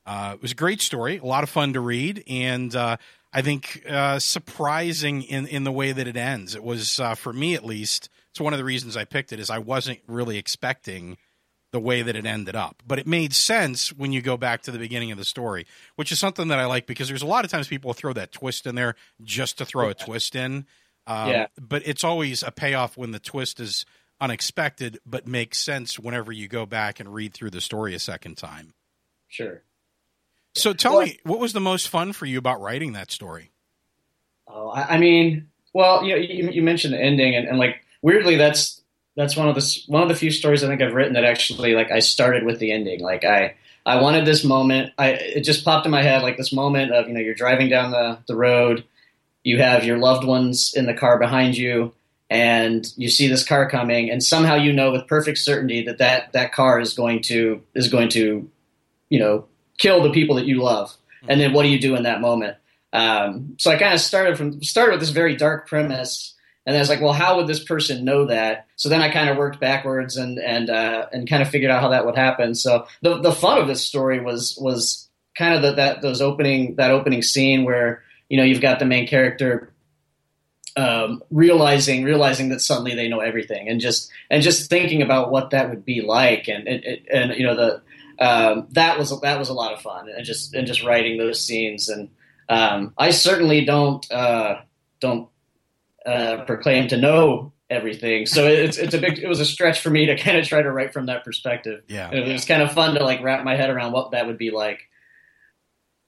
Uh, it was a great story, a lot of fun to read, and uh, I think uh, surprising in, in the way that it ends. It was, uh, for me at least, it's one of the reasons I picked it, is I wasn't really expecting the way that it ended up. But it made sense when you go back to the beginning of the story, which is something that I like because there's a lot of times people throw that twist in there just to throw a twist in. Um, Yeah. But it's always a payoff when the twist is unexpected, but makes sense whenever you go back and read through the story a second time. Sure. So tell Well- me, what was the most fun for you about writing that story? Oh, I, I mean, well, you, know, you you mentioned the ending, and, and like weirdly, that's that's one of the one of the few stories I think I've written that actually like I started with the ending. Like I I wanted this moment. I it just popped in my head like this moment of you know you're driving down the the road, you have your loved ones in the car behind you, and you see this car coming, and somehow you know with perfect certainty that that that car is going to is going to, you know, kill the people that you love. And then what do you do in that moment? Um, so I kind of started from started with this very dark premise, and I was like, well, how would this person know that? So then I kind of worked backwards and and uh, and kind of figured out how that would happen. So the the fun of this story was was kind of the, that those opening that opening scene where you know you've got the main character um, realizing realizing that suddenly they know everything and just and just thinking about what that would be like and and, and you know the um, that was that was a lot of fun and just and just writing those scenes and um, I certainly don't uh, don't uh, proclaim to know everything so it's it's a big it was a stretch for me to kind of try to write from that perspective Yeah. And it was kind of fun to like wrap my head around what that would be like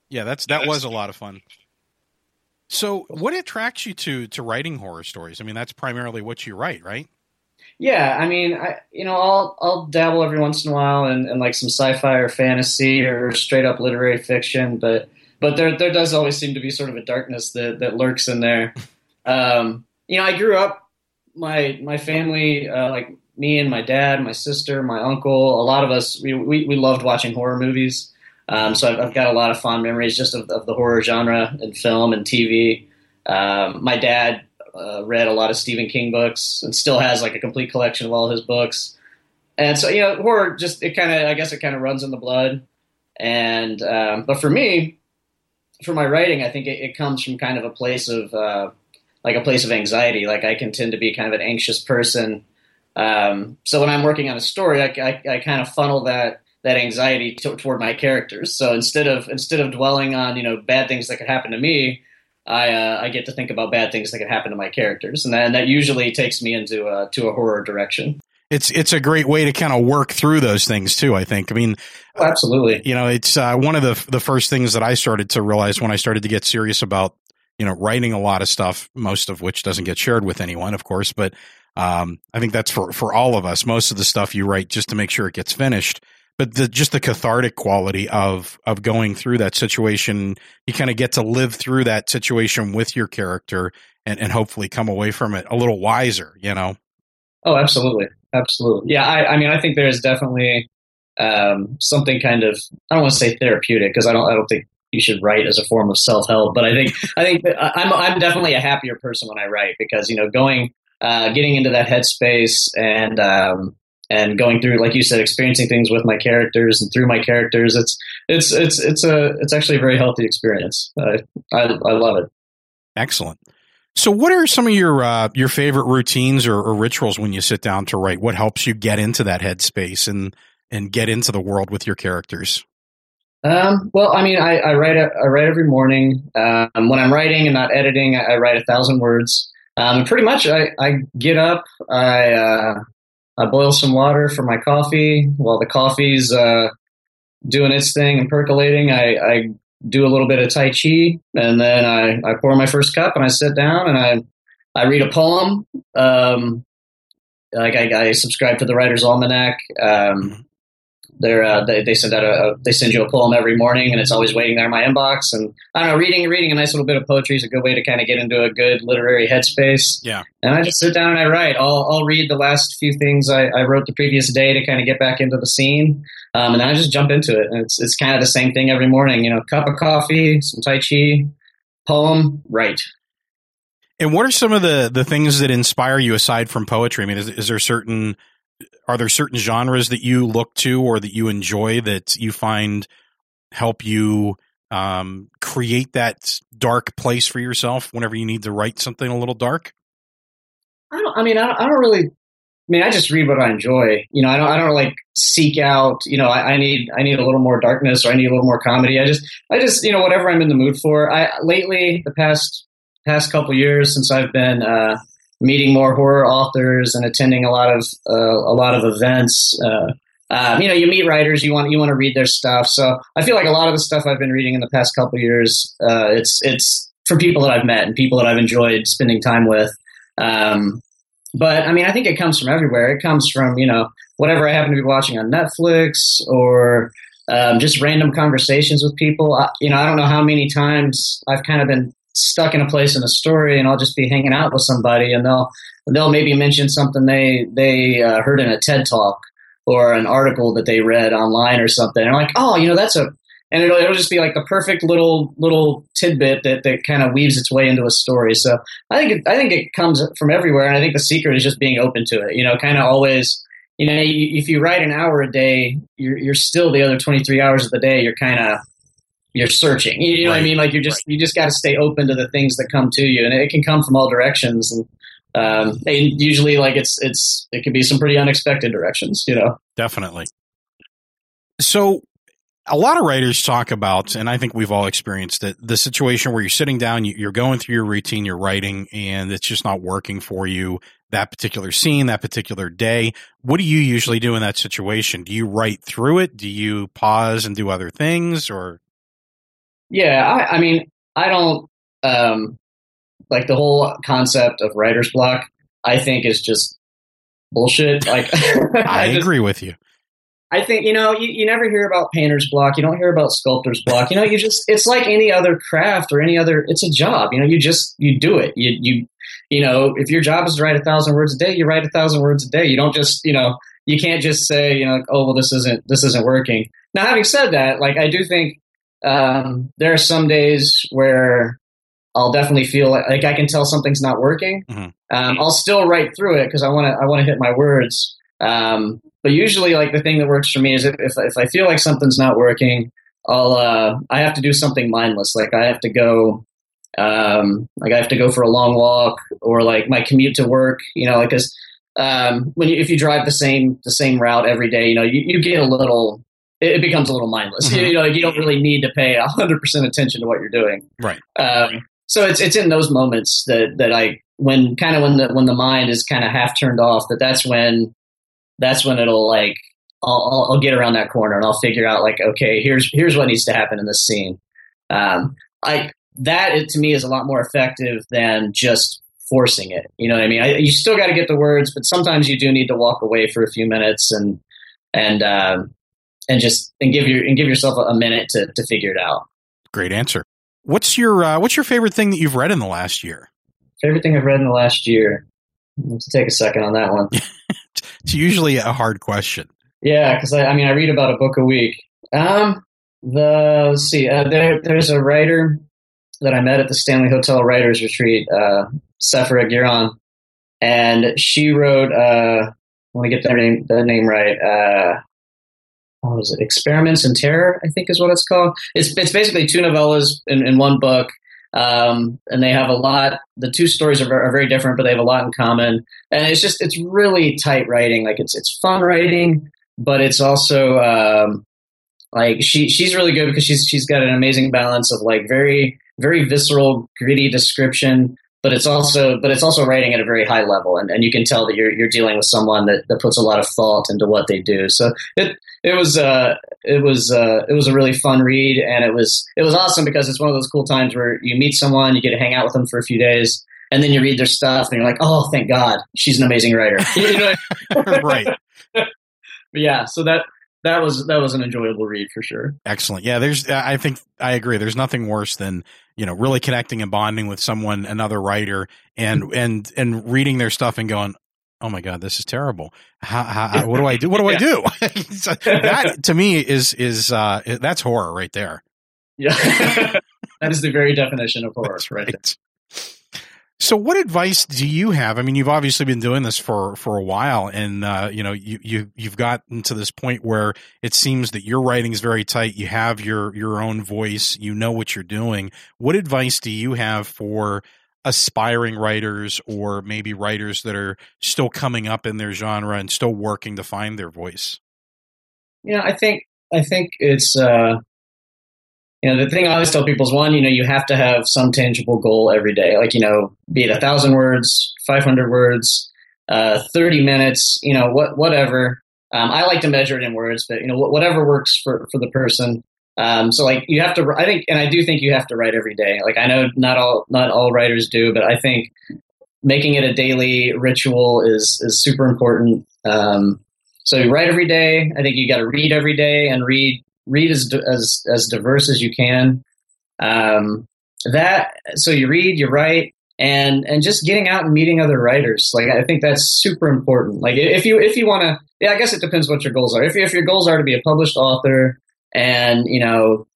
Yeah, that's that was a lot of fun. So, what attracts you to to writing horror stories? I mean, that's primarily what you write, right? Yeah, I mean, I you know, I'll I'll dabble every once in a while in, in like some sci-fi or fantasy or straight up literary fiction, but but there there does always seem to be sort of a darkness that that lurks in there. Um, you know, I grew up my my family uh, like me and my dad, my sister, my uncle, a lot of us we we, we loved watching horror movies. Um, so I've, I've got a lot of fond memories just of, of the horror genre in film and TV. Um, my dad uh, read a lot of Stephen King books and still has like a complete collection of all his books. And so, you know, horror just, it kind of, I guess it kind of runs in the blood. And, um, but for me, for my writing, I think it, it comes from kind of a place of, uh, like a place of anxiety. Like I can tend to be kind of an anxious person. Um, so when I'm working on a story, I, I, I kind of funnel that, that anxiety to, toward my characters. So instead of, instead of dwelling on, you know, bad things that could happen to me, I uh, I get to think about bad things that could happen to my characters, and then that usually takes me into a, to a horror direction. It's it's a great way to kind of work through those things too. I think. I mean, Oh, absolutely. you know, it's uh, one of the the first things that I started to realize when I started to get serious about you know writing a lot of stuff, most of which doesn't get shared with anyone, of course, but um, I think that's for for all of us. Most of the stuff you write just to make sure it gets finished. But the, just the cathartic quality of of going through that situation, you kind of get to live through that situation with your character, and, and hopefully come away from it a little wiser. You know, Oh, absolutely, absolutely. Yeah, I, I mean, I think there is definitely um, something kind of I don't want to say therapeutic because I don't I don't think you should write as a form of self help, but I think I think I'm I'm definitely a happier person when I write because you know going uh, getting into that headspace and um, and going through like you said experiencing things with my characters and through my characters it's it's it's it's a it's actually a very healthy experience. I I, I love it. Excellent. So, what are some of your uh, your favorite routines or, or rituals when you sit down to write? What helps you get into that headspace and and get into the world with your characters? Um, well, I mean, I, I write I write every morning. Um, when I'm writing and not editing, I, I write a thousand words. Um, pretty much, I, I get up, I uh, I boil some water for my coffee. While the coffee's uh, doing its thing and percolating, I, I do a little bit of tai chi, and then I, I pour my first cup and I sit down and I I read a poem. Um, like I, I subscribe to the Writer's Almanac. Um, uh, they, they send out a, they send you a poem every morning and it's always waiting there in my inbox. And I don't know reading reading a nice little bit of poetry is a good way to kind of get into a good literary headspace. Yeah. and I just sit down and I write. I'll I'll read the last few things I, I wrote the previous day to kind of get back into the scene. Um, and then I just jump into it. And it's it's kind of the same thing every morning you know cup of coffee some tai chi poem write. And what are some of the the things that inspire you aside from poetry? I mean, is, is there certain are there certain genres that you look to or that you enjoy that you find help you um, create that dark place for yourself whenever you need to write something a little dark? I don't. I mean, I don't, I don't really I mean, I just read what I enjoy. You know, I don't, I don't like seek out. You know, I, I, need, I need a little more darkness or I need a little more comedy. I just, I just, you know, whatever I'm in the mood for. I lately, the past past couple years since I've been uh, meeting more horror authors and attending a lot of uh, a lot of events. Uh, uh, you know, you meet writers, you want you want to read their stuff. So I feel like a lot of the stuff I've been reading in the past couple years, uh, it's it's from people that I've met and people that I've enjoyed spending time with. Um, but I mean, I think it comes from everywhere. It comes from you know whatever I happen to be watching on Netflix or um, just random conversations with people. I, you know, I don't know how many times I've kind of been stuck in a place in a story, and I'll just be hanging out with somebody, and they'll they'll maybe mention something they they uh, heard in a TED talk or an article that they read online or something. And I'm like, oh, you know, that's a and it'll, it'll just be like the perfect little little tidbit that, that kind of weaves its way into a story. So I think it, I think it comes from everywhere, and I think the secret is just being open to it. You know, kind of always. You know, if you write an hour a day, you're you're still the other 23 hours of the day. You're kind of you're searching. You know right. what I mean? Like you're just right. you just got to stay open to the things that come to you, and it can come from all directions. And um, and usually, like it's it's it can be some pretty unexpected directions. You know, definitely. So a lot of writers talk about, and I think we've all experienced it, the situation where you're sitting down, you're going through your routine, you're writing, and it's just not working for you that particular scene, that particular day. What do you usually do in that situation? Do you write through it? Do you pause and do other things or? Yeah, I, I mean, I don't, um, like the whole concept of writer's block, I think is just bullshit. Like, I, I just, agree with you. I think you know you, you never hear about painter's block. You don't hear about sculptor's block. You know, you just it's like any other craft or any other. It's a job. You know, you just you do it. You you you know, if your job is to write a thousand words a day, you write a thousand words a day. You don't just you know you can't just say you know like, oh well this isn't this isn't working. Now having said that, like I do think um, there are some days where I'll definitely feel like, like I can tell something's not working. Mm-hmm. Um, I'll still write through it because I want to I want to hit my words. Um, but usually, like the thing that works for me is if, if, if I feel like something's not working, I'll uh, I have to do something mindless. Like I have to go, um, like I have to go for a long walk, or like my commute to work. You know, like because um, when you, if you drive the same the same route every day, you know, you, you get a little. It, becomes a little mindless. Mm-hmm. You know, like you don't really need to pay hundred percent attention to what you're doing. Right. Um, so it's it's in those moments that that I when kind of when the when the mind is kind of half turned off that that's when that's when it'll like I'll, I'll, get around that corner and I'll figure out like okay here's here's what needs to happen in this scene. Um, I that it, to me is a lot more effective than just forcing it. You know what I mean? I, you still got to get the words, but sometimes you do need to walk away for a few minutes and and um, and just and give your and give yourself a, minute to to figure it out. Great answer. What's your uh, What's your favorite thing that you've read in the last year? Favorite thing I've read in the last year. Let's take a second on that one. it's usually a hard question. Yeah, because I, I, mean, I read about a book a week. Um, the let's see, uh, there, there's a writer that I met at the Stanley Hotel Writers Retreat, uh, Sèphera Girón, and she wrote. Uh, I want to get the name the name right. Uh, what was it? Experiments in Terror, I think is what it's called. It's it's basically two novellas in, in one book, um, and they have a lot. The two stories are, are, very different, but they have a lot in common. And it's just it's really tight writing. Like it's it's fun writing, but it's also um, like she she's really good because she's she's got an amazing balance of like very very visceral, gritty description but it's also but it's also writing at a very high level and, and you can tell that you're you're dealing with someone that, that puts a lot of thought into what they do. So it it was uh it was uh it was a really fun read and it was it was awesome because it's one of those cool times where you meet someone you get to hang out with them for a few days and then you read their stuff and you're like oh thank god she's an amazing writer. You know? right. Yeah so that that was that was an enjoyable read for sure. Excellent. Yeah, there's I think I agree. There's nothing worse than you know really connecting and bonding with someone, another writer, and and and reading their stuff and going, oh my god, this is terrible. How, how, what do I do? What do I do? that to me is is uh, that's horror right there. Yeah, that is the very definition of horror, right. right. So, what advice do you have? I mean, you've obviously been doing this for for a while, and uh, you know, you you you've gotten to this point where it seems that your writing is very tight. You have your your own voice. You know what you're doing. What advice do you have for aspiring writers or maybe writers that are still coming up in their genre and still working to find their voice? Yeah, I think I think it's uh, you know the thing I always tell people is one, you know, you have to have some tangible goal every day, like you know, be it a thousand words, five hundred words, uh, thirty minutes, you know, what whatever. Um, I like to measure it in words, but you know, whatever works for for the person. Um, so like you have to, I think, and I do think you have to write every day. Like I know not all not all writers do, but I think making it a daily ritual is is super important. Um, so you write every day. I think you got to read every day and read read as as as diverse as you can. Um, that so you read, you write, and and just getting out and meeting other writers. Like I think that's super important. Like if you if you want to, yeah, I guess it depends what your goals are. If if your goals are to be a published author and you know,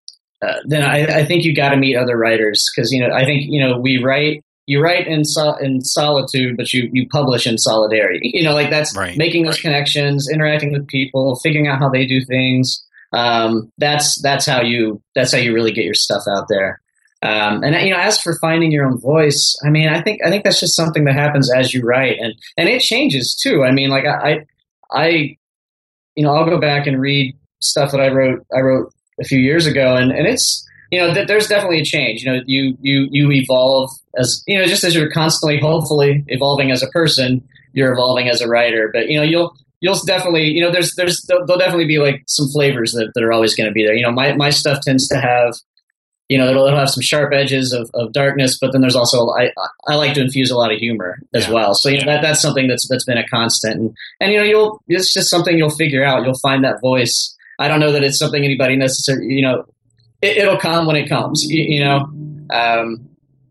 uh, then I, I, think you got to meet other writers because you know I think you know we write you write in so, in solitude, but you you publish in solidarity. You know, like that's right, making those right. connections, interacting with people, figuring out how they do things. Um, that's that's how you that's how you really get your stuff out there. Um, and you know, as for finding your own voice, I mean, I think I think that's just something that happens as you write, and and it changes too. I mean, like I, I, you know, I'll go back and read stuff that I wrote I wrote a few years ago, and, and it's you know th- there's definitely a change. You know, you you you evolve as you know just as you're constantly, hopefully, evolving as a person, you're evolving as a writer. But you know, you'll you'll definitely you know there's there's there'll, there'll definitely be like some flavors that, that are always going to be there. You know, my my stuff tends to have you know it'll, it'll have some sharp edges of, of darkness, but then there's also I I like to infuse a lot of humor as yeah. well. So you know that that's something that's that's been a constant, and and you know you'll it's just something you'll figure out. You'll find that voice I don't know that it's something anybody necessarily, you know, it, will come when it comes, you, you know, um,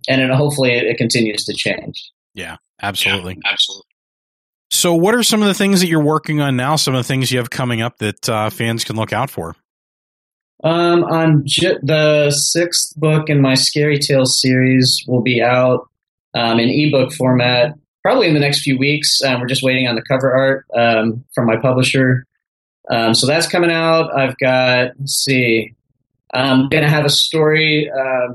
and then hopefully it, it, continues to change. Yeah, absolutely. Yeah, absolutely. So, what are some of the things that you're working on now? Some of the things you have coming up that uh, fans can look out for? Um, on j- the sixth book in my Scary Tales series will be out um, in ebook format probably in the next few weeks. Um, we're just waiting on the cover art um, from my publisher. Um, so that's coming out. I've got, let's see, I'm going to have a story uh,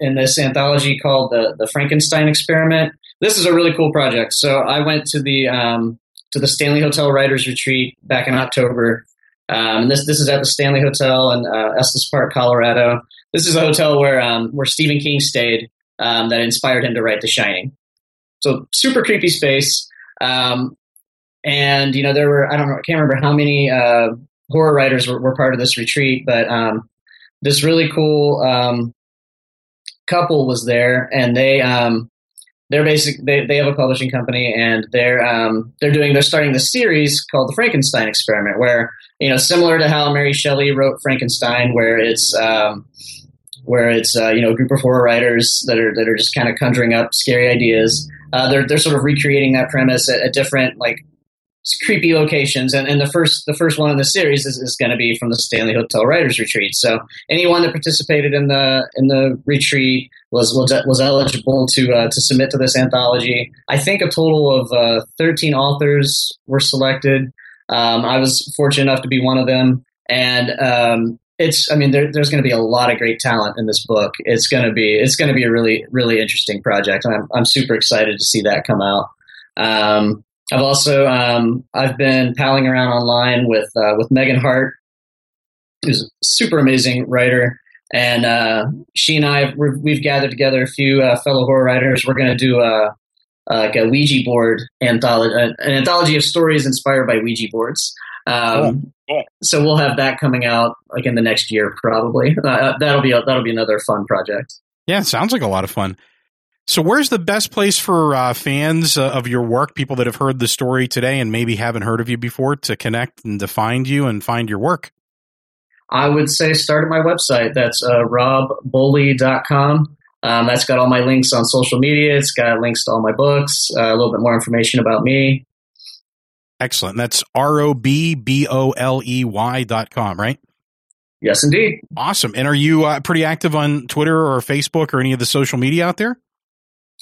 in this anthology called the, the Frankenstein Experiment. This is a really cool project. So I went to the um, to the Stanley Hotel Writers Retreat back in October. Um, this this is at the Stanley Hotel in uh, Estes Park, Colorado. This is a hotel where um, where Stephen King stayed um, that inspired him to write The Shining. So super creepy space. Um, and you know there were I don't know I can't remember how many uh, horror writers were, were, part of this retreat, but um, this really cool couple was there, and they um, they're basic they, they have a publishing company, and they're um, they're doing they're starting this series called the Frankenstein Experiment, where you know similar to how Mary Shelley wrote Frankenstein, where it's um, where it's uh, you know a group of horror writers that are that are just kind of conjuring up scary ideas. Uh, they're they're sort of recreating that premise at, at different like creepy locations and, and the first the first one in the series is, is going to be from the stanley hotel writers retreat. So anyone that participated in the in the retreat was was, was eligible to uh, to submit to this anthology. I think a total of uh, 13 authors were selected. Um, i was fortunate enough to be one of them. And um, it's i mean there, there's going to be a lot of great talent in this book. It's going to be it's going to be a really really interesting project I'm, I'm super excited to see that come out. Um, I've also um, I've been palling around online with uh, with Megan Hart, who's a super amazing writer, and uh, she and I we've gathered together a few uh, fellow horror writers. We're going to do a like a Ouija board anthology, an anthology of stories inspired by Ouija boards. Um, cool. So we'll have that coming out like in the next year, probably. Uh, that'll be a, that'll be another fun project. Yeah, sounds like a lot of fun. So, where's the best place for uh, fans uh, of your work, people that have heard the story today and maybe haven't heard of you before, to connect and to find you and find your work? I would say start at my website. That's uh, robboley.com. Um, that's got all my links on social media. It's got links to all my books, uh, a little bit more information about me. Excellent. That's R O B B O L E Y dot com, right? Yes, indeed. Awesome. And are you uh, pretty active on Twitter or Facebook or any of the social media out there?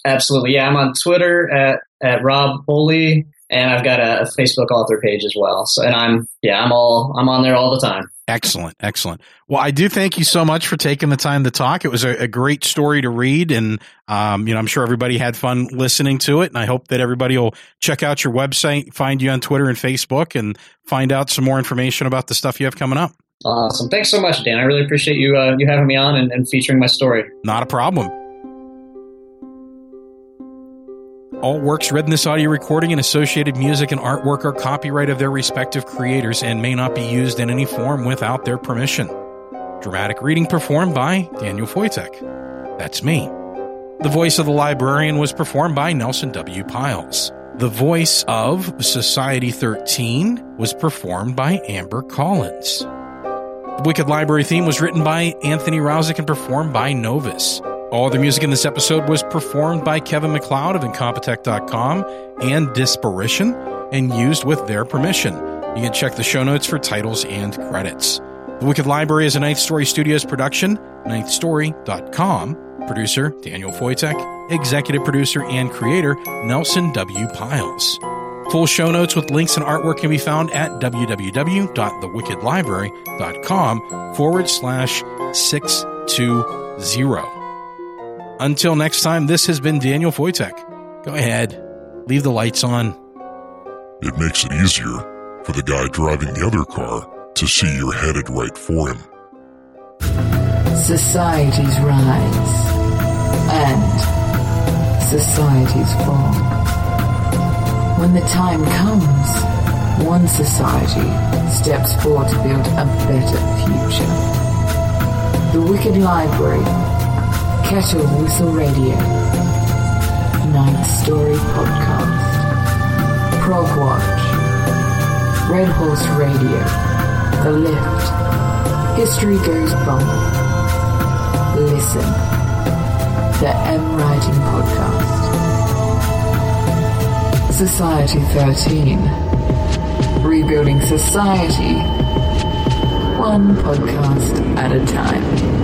Absolutely. Yeah, I'm on Twitter at, at Rob Boley and I've got a, a, Facebook author page as well. So, and I'm yeah, I'm all I'm on there all the time. Excellent, excellent. Well, I do thank you so much for taking the time to talk. It was a, a great story to read, and um, you know, I'm sure everybody had fun listening to it. And I hope that everybody will check out your website, find you on Twitter and Facebook, and find out some more information about the stuff you have coming up. Awesome. Thanks so much, Dan. I really appreciate you uh, you having me on and, and featuring my story. Not a problem. All works read in this audio recording and associated music and artwork are copyright of their respective creators and may not be used in any form without their permission. Dramatic reading performed by Daniel Foytik. That's me. The voice of the librarian was performed by Nelson W. Pyles. The voice of Society 13 was performed by Amber Collins. The Wicked Library theme was written by Anthony Rousick and performed by Novus. All the music in this episode was performed by Kevin MacLeod of Incompetech.com and Disparition and used with their permission. You can check the show notes for titles and credits. The Wicked Library is a Ninth Story Studios production, ninthstory.com. Producer Daniel Foytik, executive producer and creator Nelson W. Pyles. Full show notes with links and artwork can be found at www.thewickedlibrary.com forward slash 620. Until next time, this has been Daniel Foytik. Go ahead, leave the lights on. It makes it easier for the guy driving the other car to see you're headed right for him. Societies rise and societies fall. When the time comes, one society steps forward to build a better future. The Wicked Library Kettle Whistle Radio, Ninth Story Podcast, Prog Watch, Red Horse Radio, The Lift, History Goes Bump, Listen, The M Writing Podcast, Society 13, Rebuilding Society, one podcast at a time.